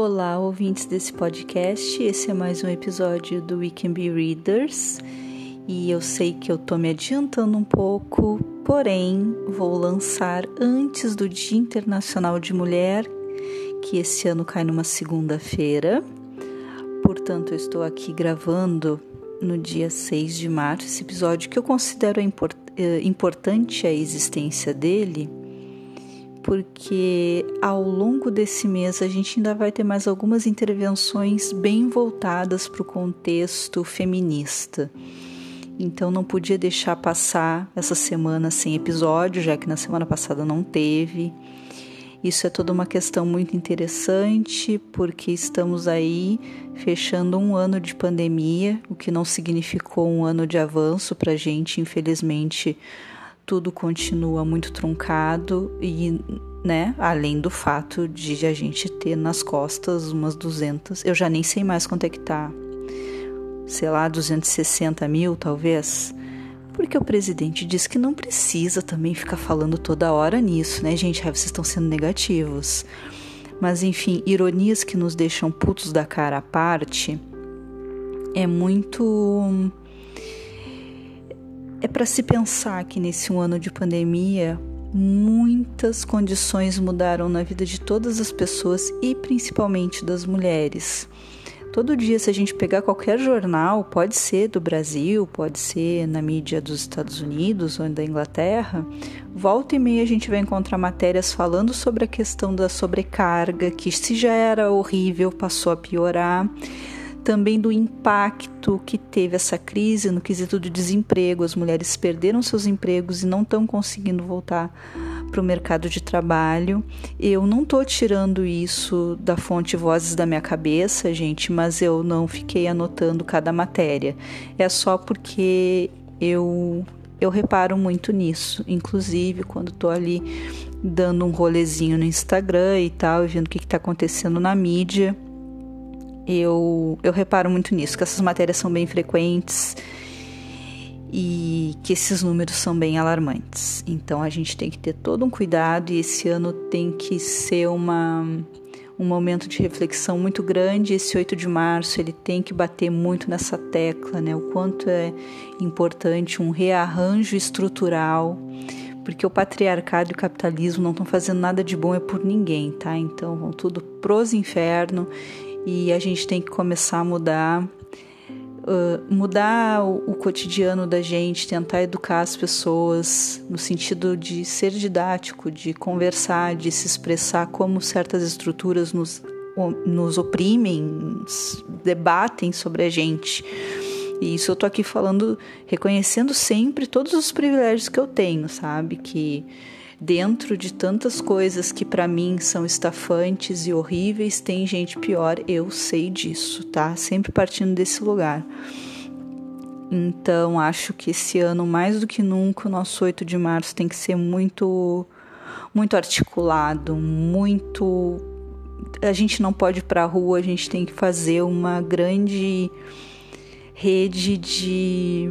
Olá, ouvintes desse podcast. Esse é mais um episódio do We Can Be Readers. E eu sei que eu tô me adiantando um pouco, porém vou lançar antes do Dia Internacional de Mulher, que esse ano cai numa segunda-feira. Portanto, eu estou aqui gravando no dia 6 de março esse episódio que eu considero import eh, importante a existência dele porque ao longo desse mês a gente ainda vai ter mais algumas intervenções bem voltadas para o contexto feminista. Então não podia deixar passar essa semana sem episódio, já que na semana passada não teve. Isso é toda uma questão muito interessante, porque estamos aí fechando um ano de pandemia, o que não significou um ano de avanço para a gente, infelizmente tudo continua muito truncado e, né, além do fato de a gente ter nas costas umas 200, eu já nem sei mais quanto é que tá, sei lá, 260 mil talvez, porque o presidente disse que não precisa também ficar falando toda hora nisso, né, gente? Vocês estão sendo negativos. Mas enfim, ironias que nos deixam putos da cara à parte, é muito é para se pensar que nesse um ano de pandemia, muitas condições mudaram na vida de todas as pessoas e principalmente das mulheres. Todo dia, se a gente pegar qualquer jornal, pode ser do Brasil, pode ser na mídia dos Estados Unidos ou da Inglaterra, volta e meia a gente vai encontrar matérias falando sobre a questão da sobrecarga, que se já era horrível, passou a piorar também do impacto que teve essa crise no quesito do desemprego. As mulheres perderam seus empregos e não estão conseguindo voltar para o mercado de trabalho. Eu não estou tirando isso da fonte Vozes da minha cabeça, gente, mas eu não fiquei anotando cada matéria. É só porque eu eu reparo muito nisso, inclusive quando estou ali dando um rolezinho no Instagram e tal, e vendo o que está acontecendo na mídia eu, eu reparo muito nisso, que essas matérias são bem frequentes e que esses números são bem alarmantes. Então a gente tem que ter todo um cuidado e esse ano tem que ser uma, um momento de reflexão muito grande. Esse 8 de março ele tem que bater muito nessa tecla, né? O quanto é importante um rearranjo estrutural porque o patriarcado e o capitalismo não estão fazendo nada de bom é por ninguém, tá? Então vão tudo pros infernos e a gente tem que começar a mudar, uh, mudar o, o, cotidiano da gente, tentar educar as pessoas no sentido de ser didático, de conversar, de se expressar como certas estruturas nos, nos oprimem, debatem sobre a gente. E isso eu tô aqui falando, reconhecendo sempre todos os privilégios que eu tenho, sabe? Que Dentro de tantas coisas que para mim são estafantes e horríveis, tem gente pior, eu sei disso, tá? Sempre partindo desse lugar. Então, acho que esse ano, mais do que nunca, o nosso 8 de março tem que ser muito muito articulado, muito a gente não pode ir para rua, a gente tem que fazer uma grande rede de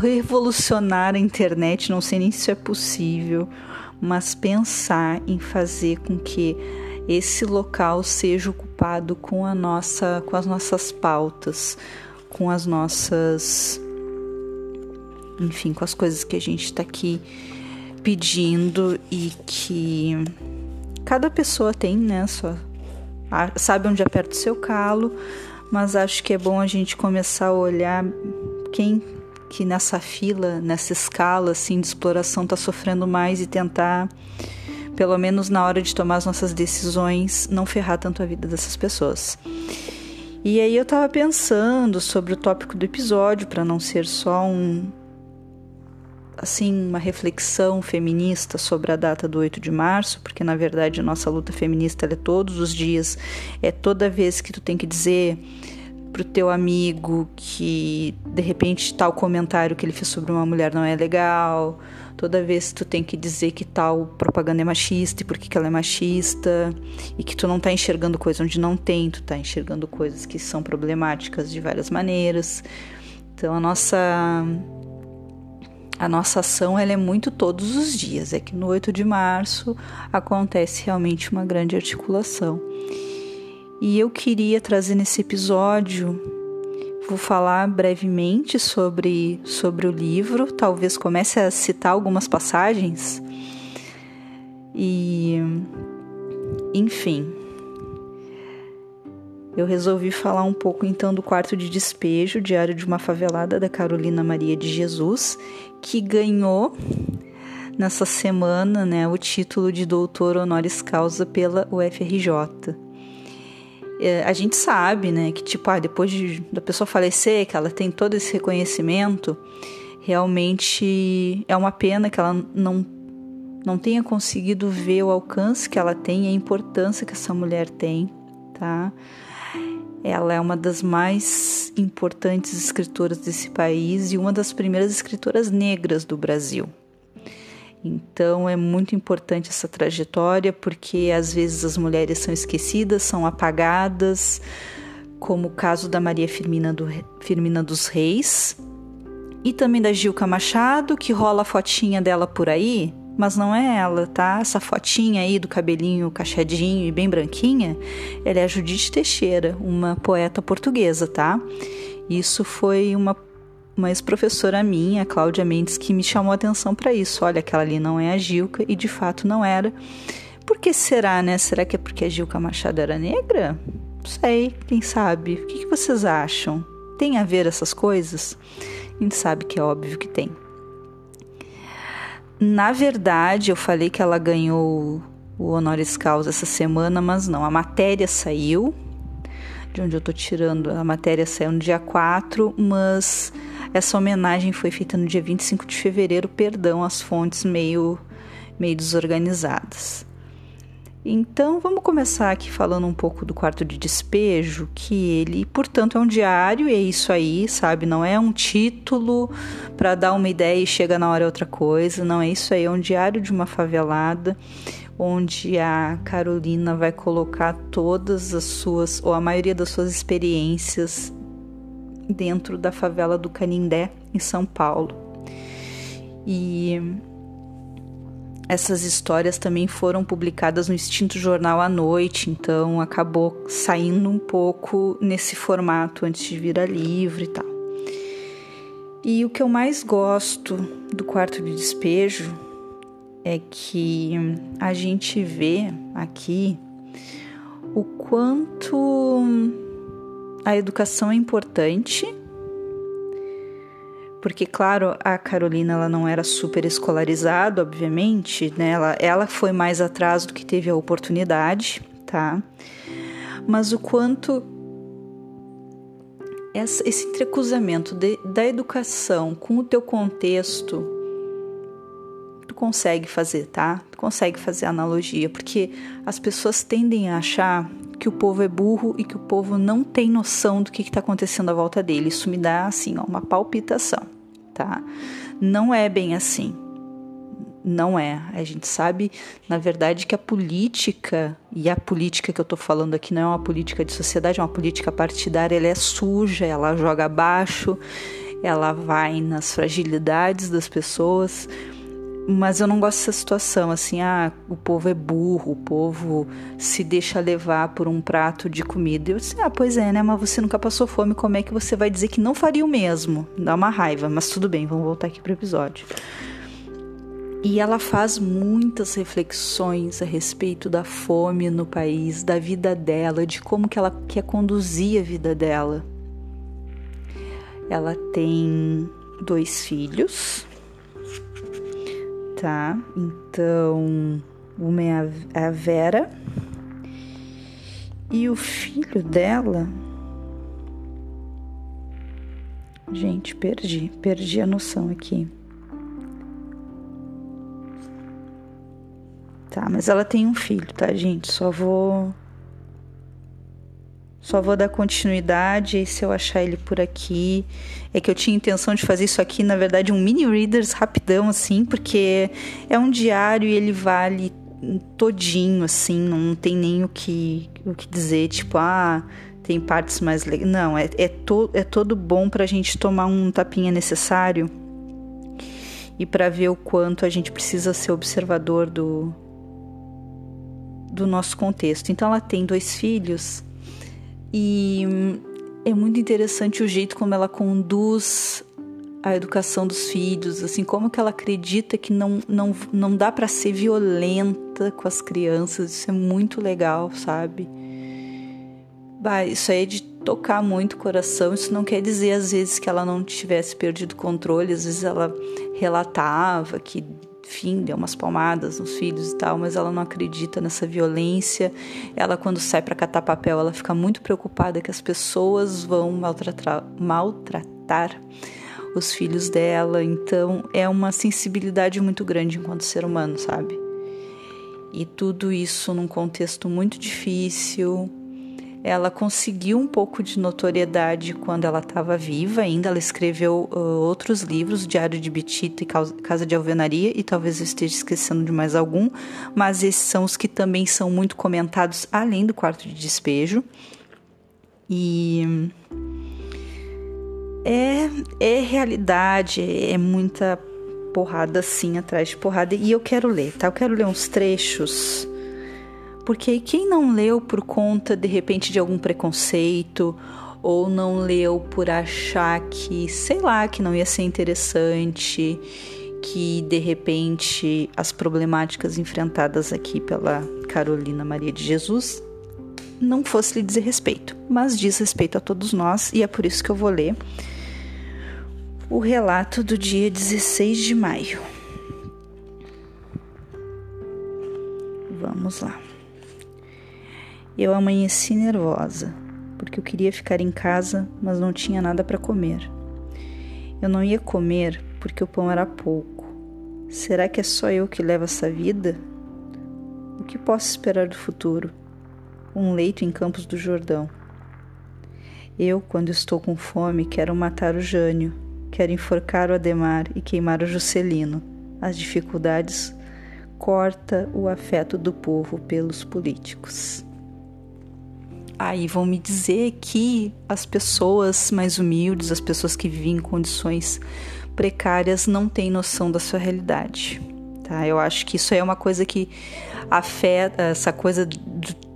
revolucionar a internet, não sei nem se isso é possível, mas pensar em fazer com que esse local seja ocupado com a nossa com as nossas pautas, com as nossas enfim, com as coisas que a gente está aqui pedindo e que cada pessoa tem, né, sua, sabe onde aperta o seu calo, mas acho que é bom a gente começar a olhar quem que nessa fila, nessa escala assim de exploração está sofrendo mais e tentar pelo menos na hora de tomar as nossas decisões, não ferrar tanto a vida dessas pessoas. E aí eu estava pensando sobre o tópico do episódio para não ser só um assim uma reflexão feminista sobre a data do 8 de março, porque na verdade a nossa luta feminista é todos os dias, é toda vez que tu tem que dizer pro teu amigo que de repente tal comentário que ele fez sobre uma mulher não é legal, toda vez tu tem que dizer que tal propaganda é machista e por que ela é machista, e que tu não tá enxergando coisa onde não tem, tu tá enxergando coisas que são problemáticas de várias maneiras. Então a nossa a nossa ação ela é muito todos os dias, é que no 8 de março acontece realmente uma grande articulação. E eu queria trazer nesse episódio, vou falar brevemente sobre, sobre o livro, talvez comece a citar algumas passagens. E, enfim, eu resolvi falar um pouco então do quarto de despejo, Diário de uma Favelada da Carolina Maria de Jesus, que ganhou nessa semana né, o título de doutor honoris causa pela UFRJ. É, a gente sabe né, que, tipo, ah, depois de, da pessoa falecer, que ela tem todo esse reconhecimento, realmente é uma pena que ela não, não tenha conseguido ver o alcance que ela tem a importância que essa mulher tem, tá? Ela é uma das mais importantes escritoras desse país e uma das primeiras escritoras negras do Brasil. Então é muito importante essa trajetória porque às vezes as mulheres são esquecidas, são apagadas, como o caso da Maria Firmina, do, Firmina dos Reis e também da Gilca Machado, que rola a fotinha dela por aí, mas não é ela, tá? Essa fotinha aí do cabelinho cachadinho e bem branquinha, ela é a Judite Teixeira, uma poeta portuguesa, tá? Isso foi uma uma ex-professora minha, Cláudia Mendes, que me chamou a atenção para isso. Olha, aquela ali não é a Gilca e de fato não era. Por que será, né? Será que é porque a Gilca Machado era negra? Não sei, quem sabe? O que, vocês acham? Tem a ver essas coisas? A gente sabe que é óbvio que tem. Na verdade, eu falei que ela ganhou o honoris causa essa semana, mas não. A matéria saiu, de onde eu tô tirando, a matéria saiu no dia 4, mas essa homenagem foi feita no dia 25 de fevereiro, perdão, as fontes meio, meio desorganizadas. Então, vamos começar aqui falando um pouco do quarto de despejo, que ele, portanto, é um diário e é isso aí, sabe? Não é um título para dar uma ideia e chega na hora outra coisa, não é isso aí, é um diário de uma favelada onde a Carolina vai colocar todas as suas ou a maioria das suas experiências dentro da favela do Canindé, em São Paulo. E essas histórias também foram publicadas no extinto jornal à noite, então acabou saindo um pouco nesse formato antes de virar livro e tal. E o que eu mais gosto do quarto de despejo é que a gente vê aqui o quanto a educação é importante porque claro, a Carolina ela não era super escolarizada, obviamente, né? Ela, ela foi mais atrás do que teve a oportunidade, tá? Mas o quanto esse entrecruzamento de, da educação com o teu contexto tu consegue fazer, tá? Tu consegue fazer analogia, porque as pessoas tendem a achar que o povo é burro e que o povo não tem noção do que está acontecendo à volta dele. Isso me dá assim ó, uma palpitação, tá? Não é bem assim. Não é. A gente sabe, na verdade, que a política, e a política que eu estou falando aqui não é uma política de sociedade, é uma política partidária, ela é suja, ela joga abaixo, ela vai nas fragilidades das pessoas mas eu não gosto dessa situação, assim, ah, o povo é burro, o povo se deixa levar por um prato de comida. Eu disse, ah, pois é, né, mas você nunca passou fome, como é que você vai dizer que não faria o mesmo? Dá uma raiva, mas tudo bem, vamos voltar aqui pro episódio. E ela faz muitas reflexões a respeito da fome no país, da vida dela, de como que ela quer conduzir a vida dela. Ela tem dois filhos, tá? Então, uma é a Vera e o filho dela. Gente, perdi, perdi a noção aqui. Tá, mas ela tem um filho, tá, gente? Só vou só vou dar continuidade e se eu achar ele por aqui. É que eu tinha intenção de fazer isso aqui, na verdade, um mini readers rapidão, assim, porque é um diário e ele vale todinho, assim, não tem nem o que, o que dizer, tipo, ah, tem partes mais legais. Não, é, é, to, é todo bom pra gente tomar um tapinha necessário e para ver o quanto a gente precisa ser observador do, do nosso contexto. Então ela tem dois filhos E é muito interessante o jeito como ela conduz a educação dos filhos, assim, como que ela acredita que não, não, não dá para ser violenta com as crianças, isso é muito legal, sabe? Bah, isso aí é de tocar muito o coração, isso não quer dizer às vezes que ela não tivesse perdido controle, às vezes ela relatava que enfim, deu umas palmadas nos filhos e tal, mas ela não acredita nessa violência. Ela, quando sai para catar papel, ela fica muito preocupada que as pessoas vão maltratar, maltratar os filhos dela. Então, é uma sensibilidade muito grande enquanto ser humano, sabe? E tudo isso num contexto muito difícil, ela conseguiu um pouco de notoriedade quando ela estava viva ainda. Ela escreveu uh, outros livros, Diário de Betita e Casa de Alvenaria, e talvez eu esteja esquecendo de mais algum, mas esses são os que também são muito comentados além do quarto de despejo. E é, é realidade, é muita porrada assim atrás de porrada. E eu quero ler, tá? Eu quero ler uns trechos porque quem não leu por conta de repente de algum preconceito ou não leu por achar que, sei lá, que não ia ser interessante, que de repente as problemáticas enfrentadas aqui pela Carolina Maria de Jesus não fosse lhe dizer respeito, mas diz respeito a todos nós e é por isso que eu vou ler o relato do dia 16 de maio. Vamos lá. Eu amanheci nervosa, porque eu queria ficar em casa, mas não tinha nada para comer. Eu não ia comer porque o pão era pouco. Será que é só eu que levo essa vida? O que posso esperar do futuro? Um leito em Campos do Jordão. Eu, quando estou com fome, quero matar o Jânio, quero enforcar o Ademar e queimar o Juscelino. As dificuldades corta o afeto do povo pelos políticos. Aí vão me dizer que as pessoas mais humildes, as pessoas que vivem em condições precárias, não têm noção da sua realidade. Tá? Eu acho que isso é uma coisa que afeta, essa coisa de,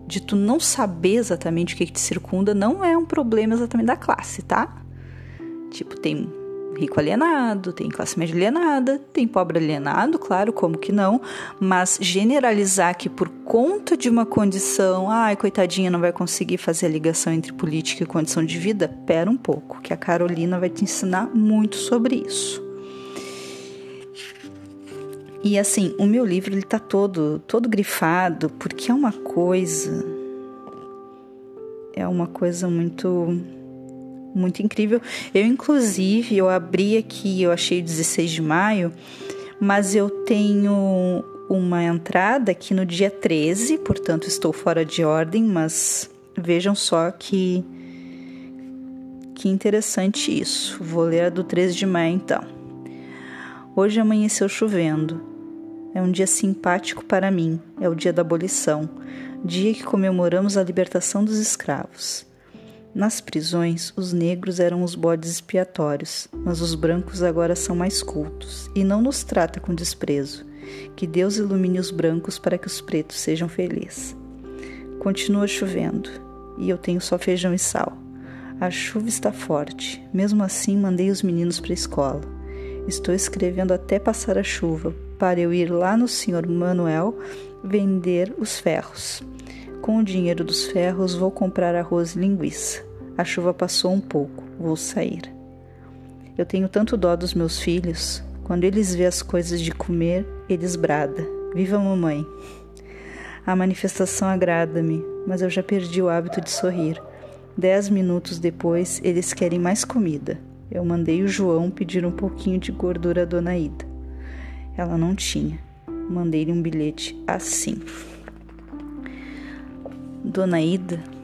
de tu não saber exatamente o que, que te circunda, não é um problema exatamente da classe, tá? Tipo, tem rico alienado, tem classe média alienada, tem pobre alienado, claro, como que não, mas generalizar que por conta de uma condição, ai, coitadinha, não vai conseguir fazer a ligação entre política e condição de vida, pera um pouco, que a Carolina vai te ensinar muito sobre isso. E assim, o meu livro ele tá todo todo grifado, porque é uma coisa é uma coisa muito muito incrível. Eu, inclusive, eu abri aqui, eu achei 16 de maio, mas eu tenho uma entrada aqui no dia 13, portanto estou fora de ordem, mas vejam só que que interessante isso. Vou ler a do 13 de maio então. Hoje amanheceu chovendo. É um dia simpático para mim, é o dia da abolição, dia que comemoramos a libertação dos escravos. Nas prisões, os negros eram os bodes expiatórios, mas os brancos agora são mais cultos e não nos trata com desprezo. Que Deus ilumine os brancos para que os pretos sejam felizes. Continua chovendo e eu tenho só feijão e sal. A chuva está forte, mesmo assim mandei os meninos para a escola. Estou escrevendo até passar a chuva para eu ir lá no Sr. Manuel vender os ferros. Com o dinheiro dos ferros vou comprar arroz e linguiça. A chuva passou um pouco, vou sair. Eu tenho tanto dó dos meus filhos. Quando eles vê as coisas de comer, eles brada. Viva mamãe! A manifestação agrada-me, mas eu já perdi o hábito de sorrir. Dez minutos depois, eles querem mais comida. Eu mandei o João pedir um pouquinho de gordura à dona Ida. Ela não tinha. Mandei-lhe um bilhete assim. Dona Ida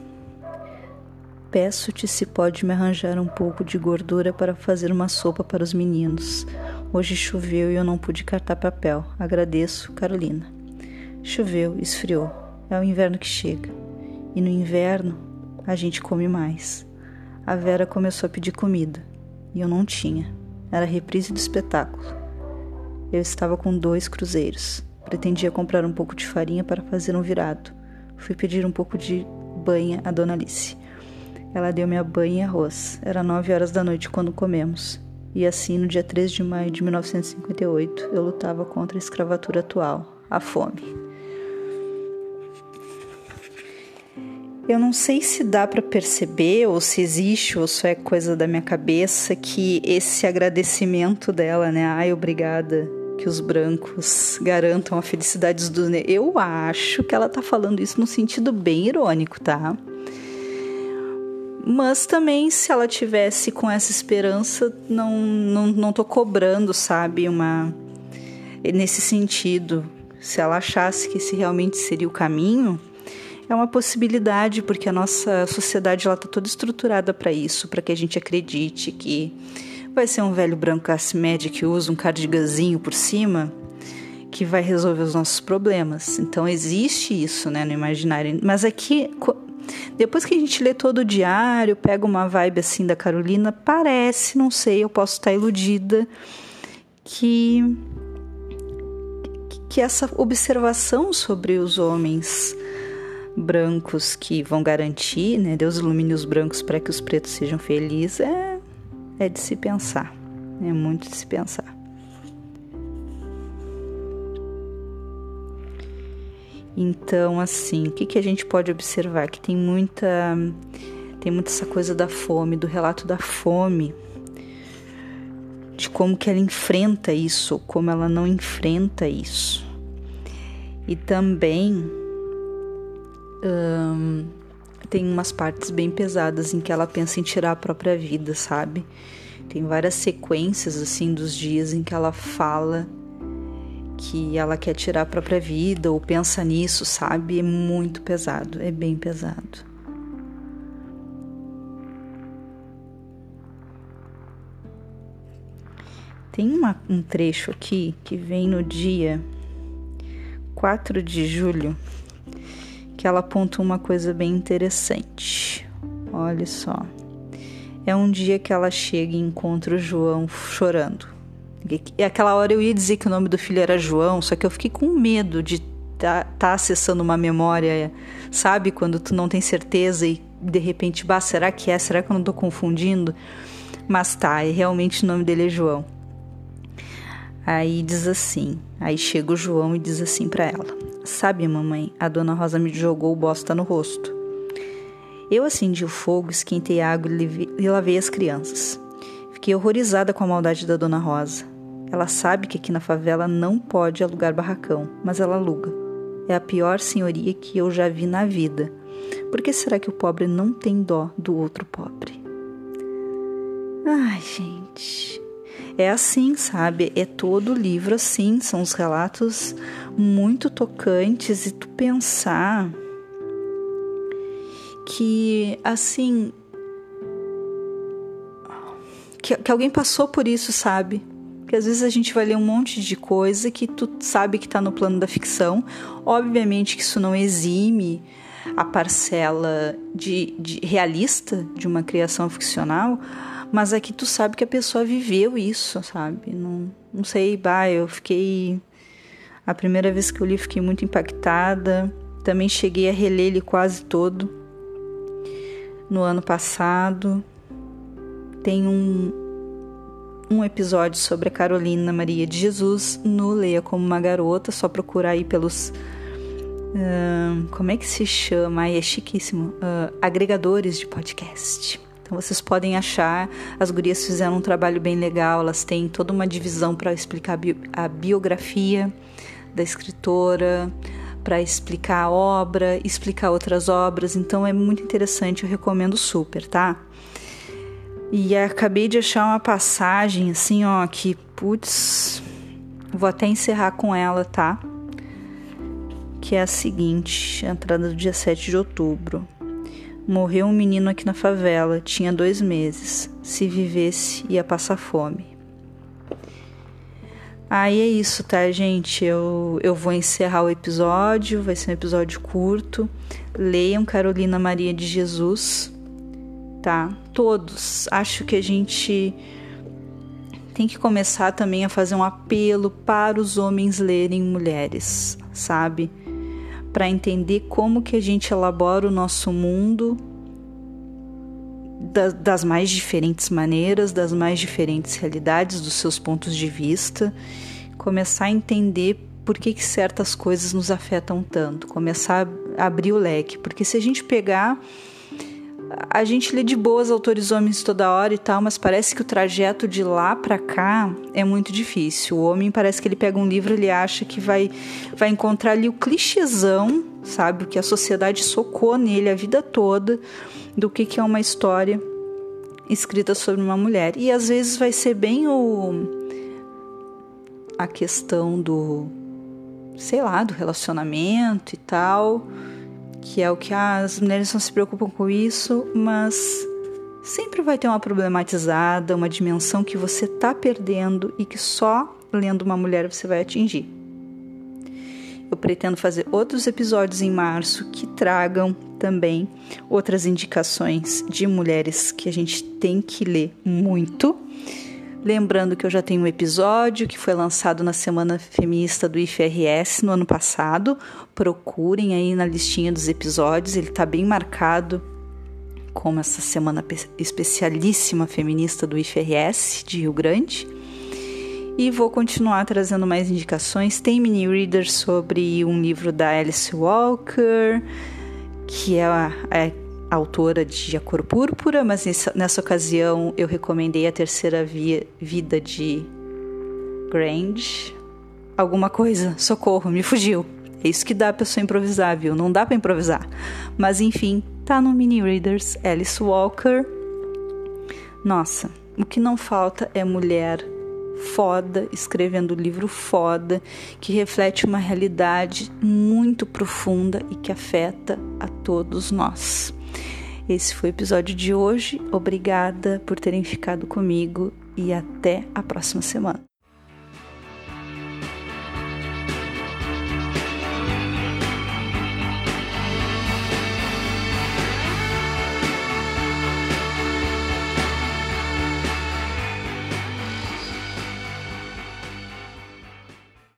Peço-te se pode me arranjar um pouco de gordura para fazer uma sopa para os meninos. Hoje choveu e eu não pude cartar papel. Agradeço, Carolina. Choveu, esfriou. É o inverno que chega. E no inverno a gente come mais. A Vera começou a pedir comida e eu não tinha. Era reprise do espetáculo. Eu estava com dois cruzeiros. Pretendia comprar um pouco de farinha para fazer um virado. Fui pedir um pouco de banha a Dona Alice. Ela deu minha banho e arroz. Era nove horas da noite quando comemos. E assim, no dia 3 de maio de 1958, eu lutava contra a escravatura atual, a fome. Eu não sei se dá para perceber ou se existe ou só é coisa da minha cabeça que esse agradecimento dela, né? Ai, obrigada que os brancos garantam a felicidade dos negros. Eu acho que ela tá falando isso no sentido bem irônico, tá? Mas também, se ela tivesse com essa esperança, não, não, não tô cobrando, sabe? Uma. Nesse sentido. Se ela achasse que esse realmente seria o caminho, é uma possibilidade, porque a nossa sociedade ela está toda estruturada para isso, para que a gente acredite que vai ser um velho branco classe média que usa um cardiganzinho por cima que vai resolver os nossos problemas. Então existe isso, né, no imaginário. Mas aqui, depois que a gente lê todo o diário, pega uma vibe assim da Carolina, parece, não sei, eu posso estar iludida que que essa observação sobre os homens brancos que vão garantir, né? Deus ilumine os brancos para que os pretos sejam felizes, é, é de se pensar. É muito de se pensar. Então, assim, o que, que a gente pode observar? Que tem muita, tem muita essa coisa da fome, do relato da fome, de como que ela enfrenta isso, como ela não enfrenta isso. E também um, tem umas partes bem pesadas em que ela pensa em tirar a própria vida, sabe? Tem várias sequências assim dos dias em que ela fala que ela quer tirar a própria vida ou pensa nisso, sabe? É muito pesado, é bem pesado. Tem uma, um trecho aqui que vem no dia 4 de julho que ela aponta uma coisa bem interessante. Olha só. É um dia que ela chega e encontra o João chorando. E aquela hora eu ia dizer que o nome do filho era João, só que eu fiquei com medo de estar tá, tá acessando uma memória, sabe? Quando tu não tem certeza e de repente, bah, será que é? Será que eu não tô confundindo? Mas tá, e realmente o nome dele é João. Aí diz assim, aí chega o João e diz assim para ela: Sabe, mamãe, a dona Rosa me jogou bosta no rosto. Eu acendi o fogo, esquentei água e lavei as crianças. Fiquei horrorizada com a maldade da dona Rosa. Ela sabe que aqui na favela não pode alugar barracão, mas ela aluga. É a pior senhoria que eu já vi na vida. Por que será que o pobre não tem dó do outro pobre? Ai, gente. É assim, sabe? É todo livro assim, são os relatos muito tocantes e tu pensar que assim que, que alguém passou por isso, sabe? Que às vezes a gente vai ler um monte de coisa que tu sabe que tá no plano da ficção. Obviamente que isso não exime a parcela de, de realista de uma criação ficcional, mas aqui é tu sabe que a pessoa viveu isso, sabe? Não, não sei, bah, eu fiquei. A primeira vez que eu li, fiquei muito impactada. Também cheguei a reler ele quase todo no ano passado. Tem um, um episódio sobre a Carolina Maria de Jesus no Leia como uma Garota, só procurar aí pelos. Uh, como é que se chama? Ai, é chiquíssimo. Uh, agregadores de podcast. Então vocês podem achar, as gurias fizeram um trabalho bem legal, elas têm toda uma divisão para explicar a biografia da escritora, para explicar a obra, explicar outras obras, então é muito interessante, eu recomendo super, tá? E acabei de achar uma passagem assim, ó, que putz, vou até encerrar com ela, tá? Que é a seguinte, entrada do dia 7 de outubro. Morreu um menino aqui na favela, tinha dois meses. Se vivesse, ia passar fome. Aí é isso, tá, gente? Eu, eu vou encerrar o episódio, vai ser um episódio curto. Leiam Carolina Maria de Jesus, tá? Todos. Acho que a gente tem que começar também a fazer um apelo para os homens lerem mulheres, sabe? para entender como que a gente elabora o nosso mundo da, das mais diferentes maneiras, das mais diferentes realidades, dos seus pontos de vista, começar a entender por que, que certas coisas nos afetam tanto, começar a abrir o leque, porque se a gente pegar a gente lê de boas autores homens toda hora e tal, mas parece que o trajeto de lá para cá é muito difícil. O homem parece que ele pega um livro, ele acha que vai vai encontrar ali o clichêzão, sabe, o que a sociedade socou nele a vida toda do que que é uma história escrita sobre uma mulher. E às vezes vai ser bem o a questão do sei lá, do relacionamento e tal que é o que ah, as mulheres não se preocupam com isso, mas sempre vai ter uma problematizada, uma dimensão que você está perdendo e que só lendo uma mulher você vai atingir. Eu pretendo fazer outros episódios em março que tragam também outras indicações de mulheres que a gente tem que ler muito Lembrando que eu já tenho um episódio que foi lançado na Semana Feminista do IFRS no ano passado. Procurem aí na listinha dos episódios, ele está bem marcado como essa semana especialíssima feminista do IFRS de Rio Grande. E vou continuar trazendo mais indicações. Tem mini reader sobre um livro da Alice Walker, que é, é autora de A Cor Púrpura, mas nessa, nessa ocasião eu recomendei a terceira via, vida de Grange. Alguma coisa, socorro, me fugiu. É isso que dá pra pessoa improvisar, viu? Não dá para improvisar. Mas enfim, tá no Mini Readers Alice Walker. Nossa, o que não falta é mulher foda, escrevendo livro foda, que reflete uma realidade muito profunda e que afeta a todos nós. Esse foi o episódio de hoje. Obrigada por terem ficado comigo e até a próxima semana.